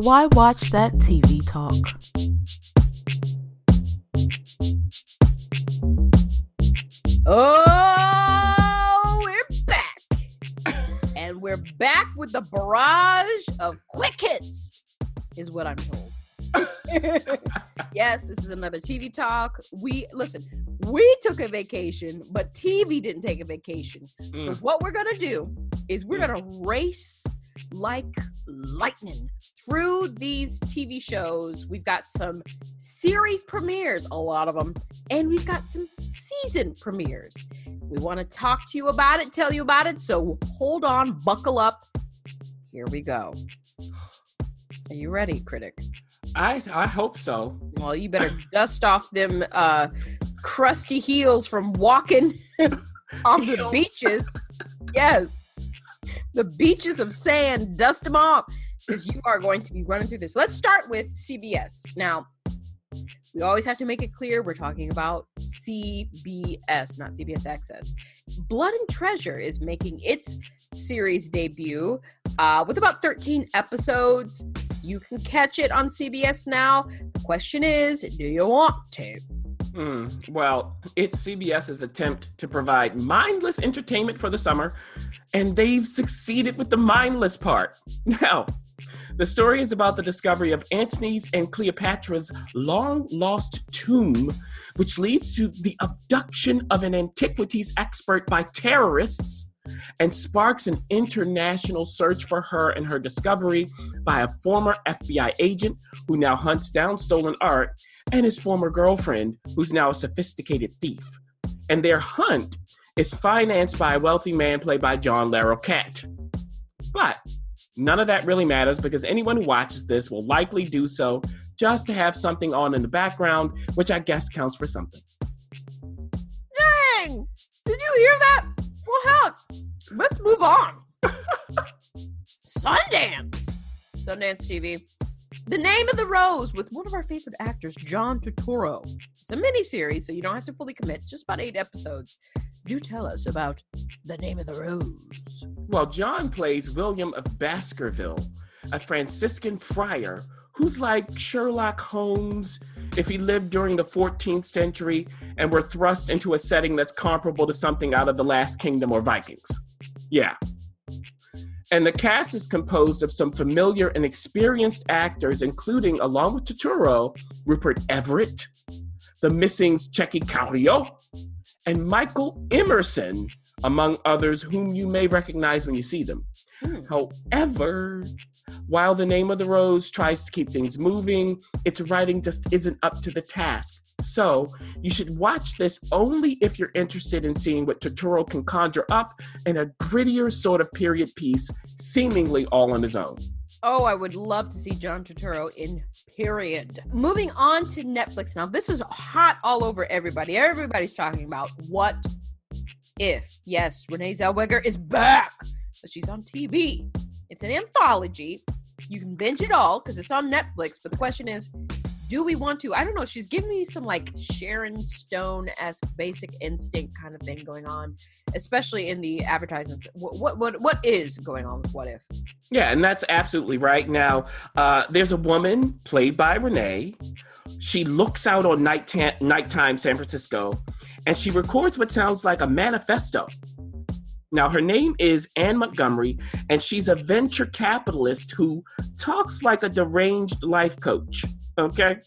Why Watch That TV Talk. Oh, we're back. and we're back with the barrage of quick hits, is what I'm told. yes, this is another TV talk. We listen, we took a vacation, but TV didn't take a vacation. Mm. So, what we're gonna do is we're gonna race like lightning through these TV shows. We've got some series premieres, a lot of them, and we've got some season premieres. We want to talk to you about it, tell you about it. So hold on, buckle up. Here we go. Are you ready, critic? I I hope so. Well, you better dust off them uh, crusty heels from walking on the beaches. Yes the beaches of sand, dust them off, because you are going to be running through this. Let's start with CBS. Now, we always have to make it clear we're talking about CBS, not CBS Access. Blood and Treasure is making its series debut uh, with about 13 episodes. You can catch it on CBS now. The question is, do you want to? Mm, well, it's CBS's attempt to provide mindless entertainment for the summer, and they've succeeded with the mindless part. Now, the story is about the discovery of Antony's and Cleopatra's long lost tomb, which leads to the abduction of an antiquities expert by terrorists and sparks an international search for her and her discovery by a former FBI agent who now hunts down stolen art and his former girlfriend, who's now a sophisticated thief. And their hunt is financed by a wealthy man played by John Larroquette. But none of that really matters because anyone who watches this will likely do so just to have something on in the background, which I guess counts for something. Dang! Did you hear that? Well, heck, let's move on. Sundance! Sundance TV. The Name of the Rose with one of our favorite actors, John Turturro. It's a mini series, so you don't have to fully commit, just about eight episodes. Do tell us about The Name of the Rose. Well, John plays William of Baskerville, a Franciscan friar who's like Sherlock Holmes if he lived during the 14th century and were thrust into a setting that's comparable to something out of The Last Kingdom or Vikings. Yeah, and the cast is composed of some familiar and experienced actors, including, along with Turturro, Rupert Everett, the missing's Tchéky Karyo, and Michael Emerson, among others whom you may recognize when you see them. Hmm. However, while the name of the rose tries to keep things moving, its writing just isn't up to the task. So you should watch this only if you're interested in seeing what Turturro can conjure up in a grittier sort of period piece, seemingly all on his own. Oh, I would love to see John Turturro in period. Moving on to Netflix now. This is hot all over everybody. Everybody's talking about what if. Yes, Renee Zellweger is back, but she's on TV. It's an anthology. You can binge it all because it's on Netflix. But the question is, do we want to? I don't know. She's giving me some like Sharon Stone esque basic instinct kind of thing going on, especially in the advertisements. What, what what what is going on with What If? Yeah, and that's absolutely right. Now, uh, there's a woman played by Renee. She looks out on night ta- nighttime San Francisco, and she records what sounds like a manifesto. Now, her name is Anne Montgomery, and she's a venture capitalist who talks like a deranged life coach. Okay.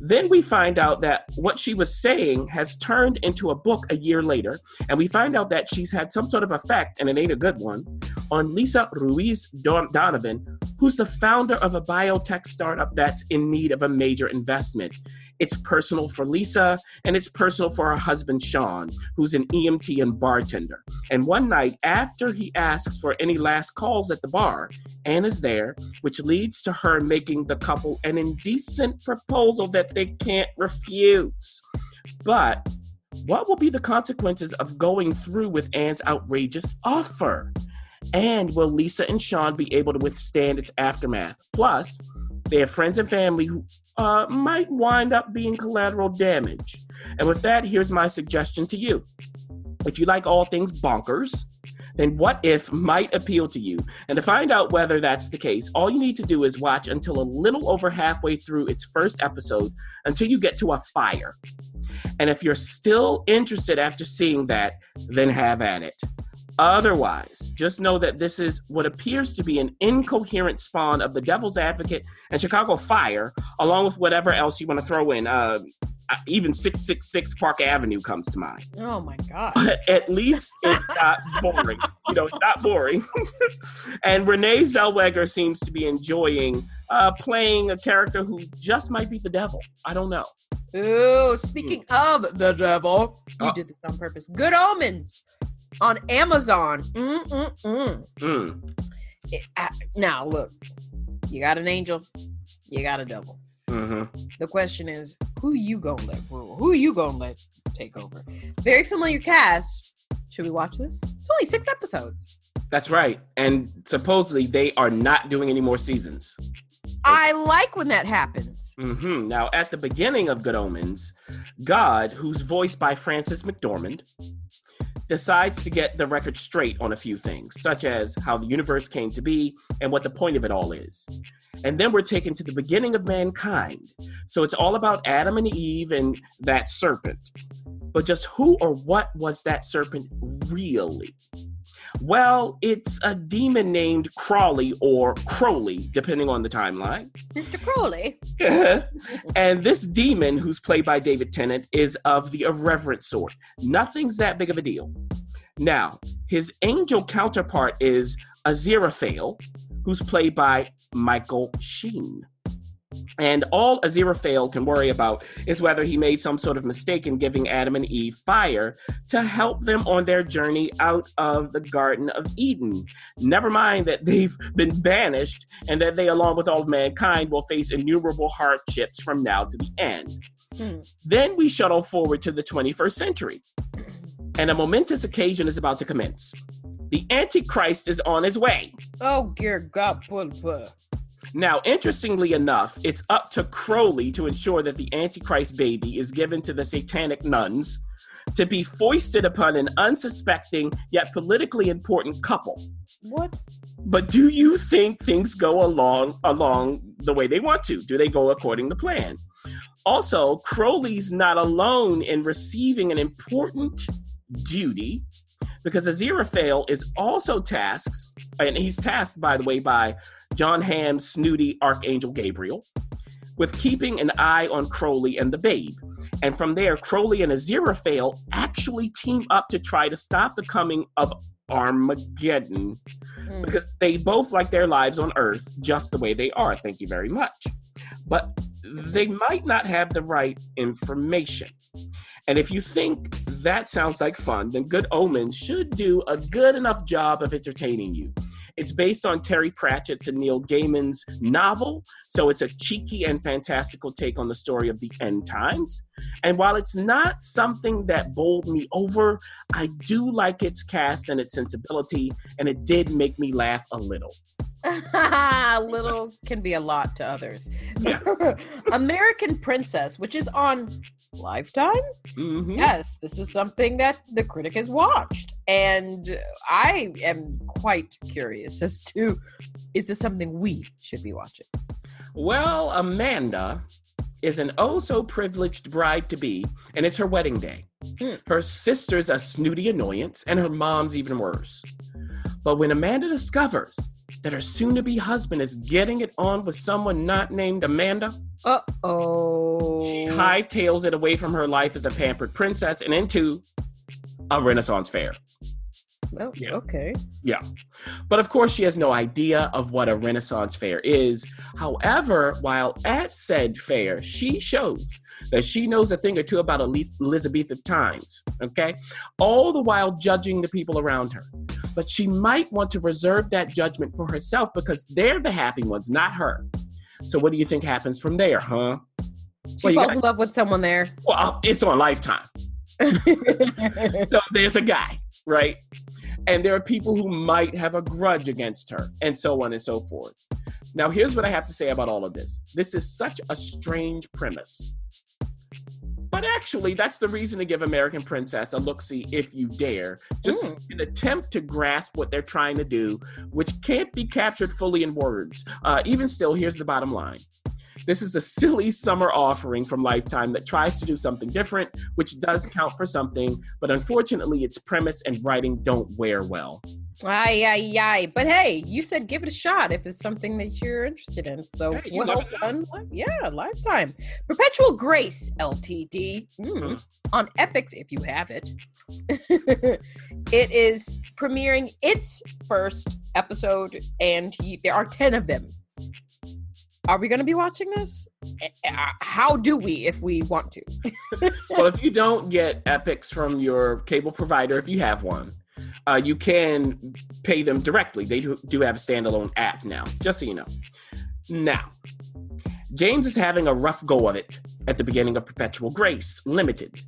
Then we find out that what she was saying has turned into a book a year later, and we find out that she's had some sort of effect, and it ain't a good one, on Lisa Ruiz Donovan, who's the founder of a biotech startup that's in need of a major investment. It's personal for Lisa, and it's personal for her husband, Sean, who's an EMT and bartender. And one night, after he asks for any last calls at the bar, Anna's there, which leads to her making the couple an indecent proposal that they can't refuse. But what will be the consequences of going through with Anne's outrageous offer? And will Lisa and Sean be able to withstand its aftermath? Plus, they have friends and family who uh, might wind up being collateral damage. And with that, here's my suggestion to you. If you like all things bonkers, then What If might appeal to you. And to find out whether that's the case, all you need to do is watch until a little over halfway through its first episode until you get to a fire. And if you're still interested after seeing that, then have at it. Otherwise, just know that this is what appears to be an incoherent spawn of the Devil's Advocate and Chicago Fire, along with whatever else you want to throw in. Uh, uh, even 666 Park Avenue comes to mind. Oh my God. But at least it's not boring. you know, it's not boring. and Renee Zellweger seems to be enjoying uh, playing a character who just might be the devil. I don't know. Ooh, speaking of the devil, you Oh. did this on purpose. Good Omens on Amazon. Mm, It- uh, now, look, you got an angel, you got a devil. mhm. The question is, who you gonna let rule? Who you gonna let take over? Very familiar cast. Should we watch this? It's only six episodes. That's right. And supposedly they are not doing any more seasons. I like when that happens. hmm Now, at the beginning of Good Omens, God, who's voiced by Frances McDormand, decides to get the record straight on a few things, such as how the universe came to be and what the point of it all is. And then we're taken to the beginning of mankind. So it's all about Adam and Eve and that serpent. But just who or what was that serpent really? Well, it's a demon named Crawly or Crowley, depending on the timeline. Mr. Crowley. and this demon, who's played by David Tennant, is of the irreverent sort. Nothing's that big of a deal. Now, his angel counterpart is Aziraphale, who's played by Michael Sheen. And all Aziraphale can worry about is whether he made some sort of mistake in giving Adam and Eve fire to help them on their journey out of the Garden of Eden. Never mind that they've been banished and that they, along with all of mankind, will face innumerable hardships from now to the end. Hmm. Then we shuttle forward to the 21st century, and a momentous occasion is about to commence. The Antichrist is on his way. Oh, dear God. Pull, pull. Now, interestingly enough, it's up to Crowley to ensure that the Antichrist baby is given to the satanic nuns to be foisted upon an unsuspecting yet politically important couple. What? But do you think things go along along the way they want to? Do they go according to plan? Also, Crowley's not alone in receiving an important duty because Aziraphale is also tasked, and he's tasked, by the way, by Jon Hamm's snooty Archangel Gabriel, with keeping an eye on Crowley and the babe. And from there, Crowley and Aziraphale actually team up to try to stop the coming of Armageddon Mm. because they both like their lives on Earth just the way they are. Thank you very much. But they might not have the right information. And if you think that sounds like fun, then Good Omens should do a good enough job of entertaining you. It's based on Terry Pratchett's and Neil Gaiman's novel, so it's a cheeky and fantastical take on the story of the end times. And while it's not something that bowled me over, I do like its cast and its sensibility, and it did make me laugh a little. Little can be a lot to others. American Princess, which is on Lifetime. Mhm. Yes, this is something that the critic has watched. And I am quite curious as to is this something we should be watching? Well, Amanda is an oh so privileged bride to be, and it's her wedding day. Hmm. Her sister's a snooty annoyance, and her mom's even worse. But when Amanda discovers that her soon to be husband is getting it on with someone not named Amanda, Uh oh. she hightails it away from her life as a pampered princess and into a Renaissance fair. Oh, Yeah. okay. Yeah. But of course, she has no idea of what a Renaissance fair is. However, while at said fair, she shows that she knows a thing or two about Eliz- Elizabethan times, okay? All the while judging the people around her. But she might want to reserve that judgment for herself because they're the happy ones, not her. So, what do you think happens from there, huh? She Well, you falls got- in love with someone there. Well, it's on Lifetime. so there's a guy, right? And there are people who might have a grudge against her, and so on and so forth. Now, here's what I have to say about all of this this is such a strange premise. But actually, that's the reason to give American Princess a look see if you dare. Just Mm. an attempt to grasp what they're trying to do, which can't be captured fully in words. Uh, even still, here's the bottom line this is a silly summer offering from Lifetime that tries to do something different, which does count for something, but unfortunately, its premise and writing don't wear well. Aye, aye, aye. But hey, you said give it a shot if it's something that you're interested in. So Hey, well done. Yeah, lifetime. Perpetual Grace LTD mm, Mhm. on Epix if you have it. it is premiering its first episode, and you, there are 10 of them. Are we going to be watching this? Eh, eh, How do we if we want to? well, if you don't get Epix from your cable provider, if you have one, uh, you can pay them directly. They do, do have a standalone app now, just so you know. Now, James is having a rough go of it at the beginning of Perpetual Grace Limited.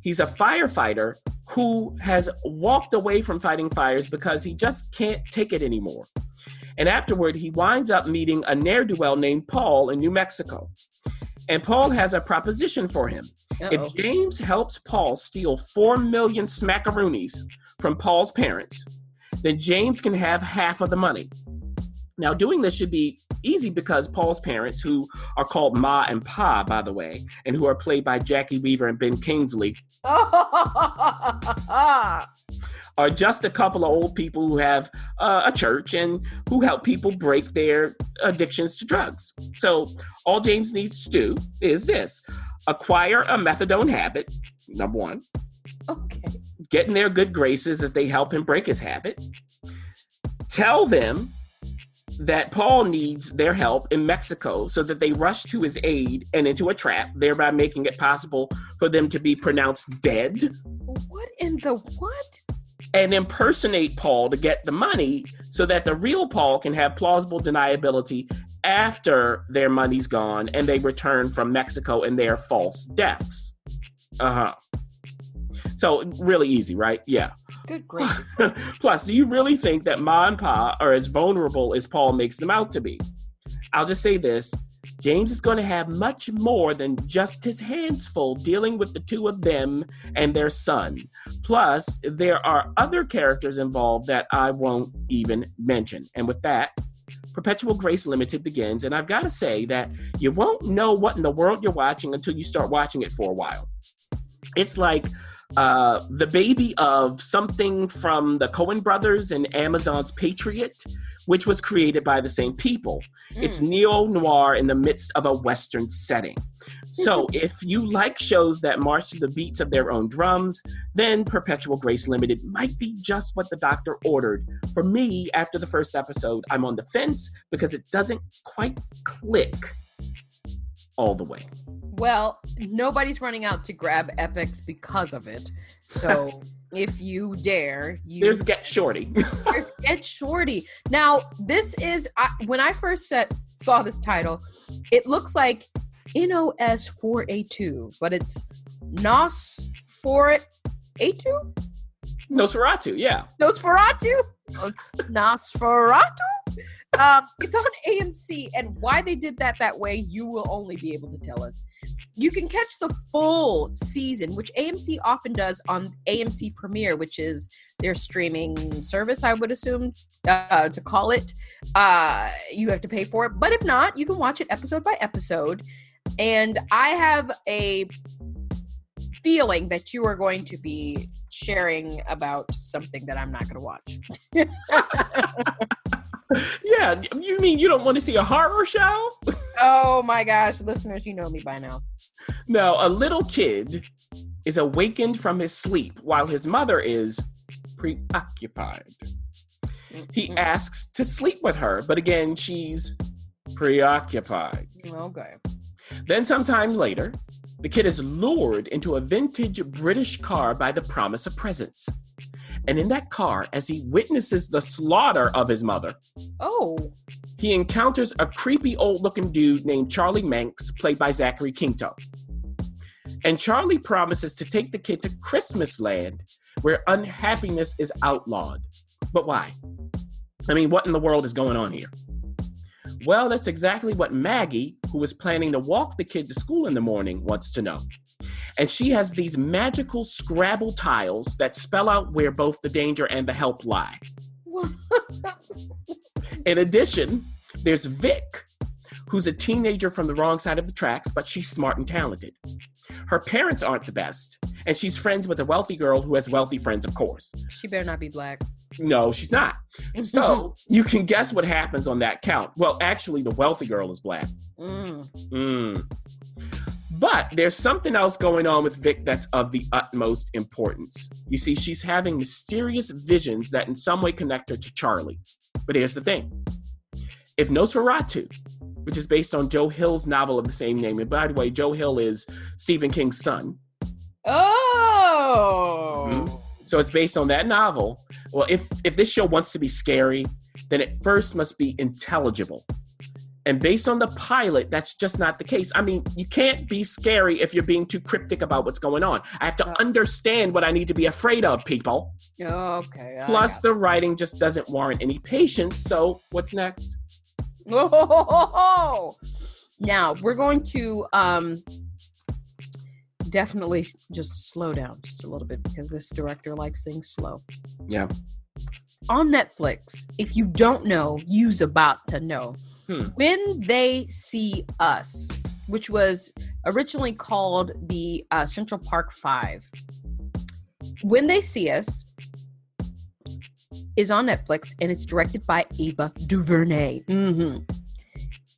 He's a firefighter who has walked away from fighting fires because he just can't take it anymore. And afterward, he winds up meeting a ne'er do well named Paul in New Mexico. And Paul has a proposition for him. Uh-oh. If James helps Paul steal 4 million smackaroonies from Paul's parents, then James can have half of the money. Now, doing this should be easy because Paul's parents, who are called Ma and Pa, by the way, and who are played by Jacki Weaver and Ben Kingsley, are just a couple of old people who have uh, a church and who help people break their addictions to drugs. So, all James needs to do is this acquire a methadone habit, number one, okay. get in their good graces as they help him break his habit, tell them that Paul needs their help in Mexico so that they rush to his aid and into a trap, thereby making it possible for them to be pronounced dead What in the what? And impersonate Paul to get the money so that the real Paul can have plausible deniability after their money's gone and they return from Mexico in their false deaths. Uh huh. So, really easy, right? Yeah. Good gracious. Plus, do you really think that Ma and Pa are as vulnerable as Paul makes them out to be? I'll just say this James is going to have much more than just his hands full dealing with the two of them and their son. Plus, there are other characters involved that I won't even mention. And with that, Perpetual Grace Limited begins. And I've got to say that you won't know what in the world you're watching until you start watching it for a while. It's like uh, the baby of something from the Coen brothers and Amazon's Patriot, which was created by the same people. It's mm. neo noir in the midst of a Western setting. So, if you like shows that march to the beats of their own drums, then Perpetual Grace Limited might be just what the doctor ordered. For me, after the first episode, I'm on the fence because it doesn't quite click all the way. Well, nobody's running out to grab Epix because of it. So if you dare, you There's Get Shorty. there's Get Shorty. Now, this is I, when I first set, saw this title, it looks like NOS 4A2, but it's NOS 4A2? Nosferatu, yeah. Nosferatu? Nosferatu? Um, it's on AMC, and why they did that that way, you will only be able to tell us. You can catch the full season, which AMC often does on AMC Premiere, which is their streaming service, I would assume uh, to call it. Uh, you have to pay for it, but if not, you can watch it episode by episode. And I have a feeling that you are going to be sharing about something that I'm not going to watch. Yeah, you mean you don't want to see a horror show? Oh my gosh, listeners, you know me by now. No, a little kid is awakened from his sleep while his mother is preoccupied. He asks to sleep with her, but again, she's preoccupied. Okay. Then, sometime later, the kid is lured into a vintage British car by the promise of presents. And in that car, as he witnesses the slaughter of his mother, Oh. he encounters a creepy old looking dude named Charlie Manx, played by Zachary Quinto. And Charlie promises to take the kid to Christmas land where unhappiness is outlawed. But why? I mean, what in the world is going on here? Well, that's exactly what Maggie, who was planning to walk the kid to school in the morning, wants to know. And she has these magical Scrabble tiles that spell out where both the danger and the help lie. In addition, there's Vic, who's a teenager from the wrong side of the tracks, but she's smart and talented. Her parents aren't the best, and she's friends with a wealthy girl who has wealthy friends, of course. she better not be black. No, she's not. So you can guess what happens on that count. Well, actually, the wealthy girl is black. Mm. Mm. But there's something else going on with Vic that's of the utmost importance. You see, she's having mysterious visions that in some way connect her to Charlie. But here's the thing if Nosferatu, which is based on Joe Hill's novel of the same name, and by the way, Joe Hill is Stephen King's son, Oh. Mhm. so it's based on that novel. Well, if if this show wants to be scary, then it first must be intelligible. And based on the pilot, that's just not the case. I mean, you can't be scary if you're being too cryptic about what's going on. I have to Uh. understand what I need to be afraid of, people. Okay. I Plus, the writing just doesn't warrant any patience. So, what's next? Oh. Now we're going to um definitely just slow down just a little bit because this director likes things slow. Yeah. On Netflix, if you don't know, you's about to know. Hmm. When they see us, which was originally called the uh, Central Park Five, when they see us is on Netflix and it's directed by Ava DuVernay. hmm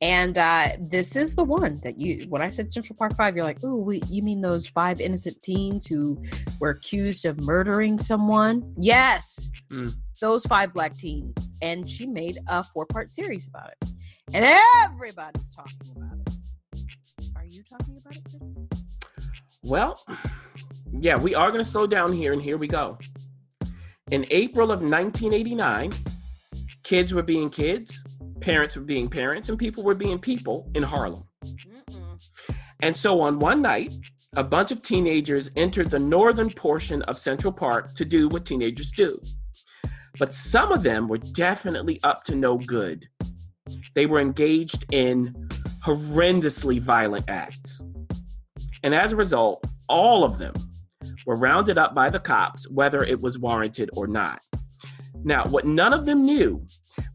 And uh, this is the one that you, when I said Central Park Five, you're like, oh, wait, you mean those five innocent teens who were accused of murdering someone? Yes, Hmm. Those five black teens. And she made a four part series about it. And everybody's talking about it. Are you talking about it? Well, yeah, we are going to slow down here, and here we go. In April of 1989, kids were being kids, parents were being parents, and people were being people in Harlem. Mm-mm. And so on one night, a bunch of teenagers entered the northern portion of Central Park to do what teenagers do. But some of them were definitely up to no good. They were engaged in horrendously violent acts. And as a result, all of them were rounded up by the cops, whether it was warranted or not. Now, what none of them knew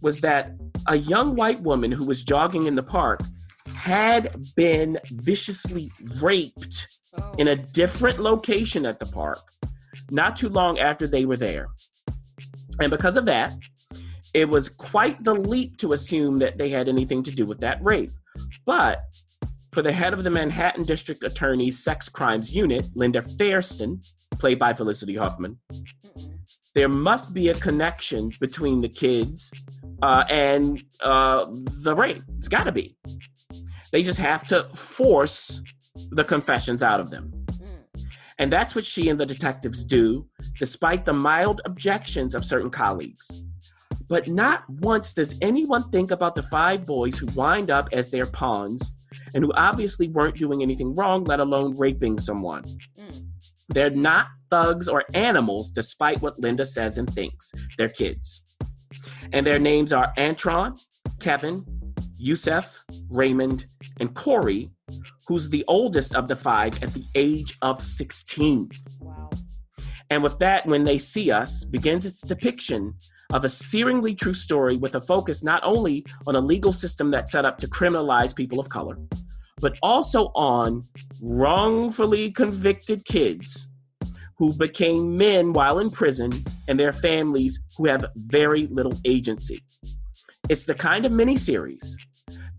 was that a young white woman who was jogging in the park had been viciously raped Oh. in a different location at the park not too long after they were there. And because of that, it was quite the leap to assume that they had anything to do with that rape. But for the head of the Manhattan District Attorney's Sex Crimes Unit, Linda Fairstein, played by Felicity Huffman, there must be a connection between the kids uh, and uh, the rape. It's got to be. They just have to force the confessions out of them. And that's what she and the detectives do, despite the mild objections of certain colleagues. But not once does anyone think about the five boys who wind up as their pawns and who obviously weren't doing anything wrong, let alone raping someone. Mm. They're not thugs or animals, despite what Linda says and thinks. They're kids. And their names are Antron, Kevin, Yusef, Raymond, and Corey, who's the oldest of the five at the age of 16. Wow. And with that, when they see us, begins its depiction of a searingly true story with a focus not only on a legal system that's set up to criminalize people of color, but also on wrongfully convicted kids who became men while in prison and their families who have very little agency. It's the kind of miniseries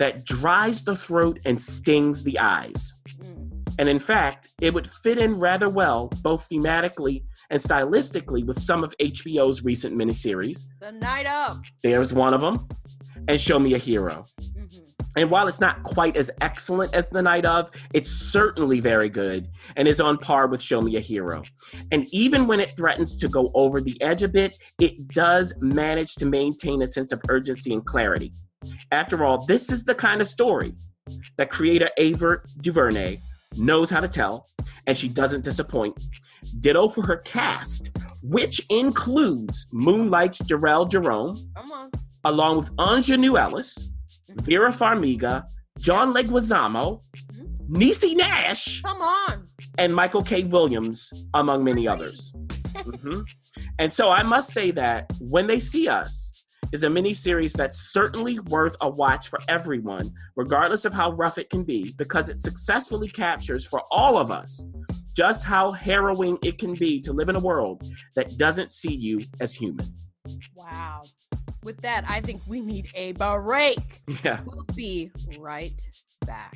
that dries the throat and stings the eyes. Mm. And in fact, it would fit in rather well, both thematically and stylistically, with some of HBO's recent miniseries. The night of. There's one of them, and Show Me a Hero. Mhm. And while it's not quite as excellent as The Night of, it's certainly very good and is on par with Show Me a Hero. And even when it threatens to go over the edge a bit, it does manage to maintain a sense of urgency and clarity. After all, this is the kind of story that creator Ava DuVernay knows how to tell, and she doesn't disappoint. Ditto for her cast, which includes Moonlight's Jharrel Jerome, Come on. along with Anja Ellis, Vera Farmiga, John Leguizamo, Niecy Nash, Come on. and Michael K. Williams, among many others. Mhm. And so I must say that When They See Us is a miniseries that's certainly worth a watch for everyone, regardless of how rough it can be, because it successfully captures for all of us just how harrowing it can be to live in a world that doesn't see you as human. Wow. With that, I think we need a break. Yeah. We'll be right back.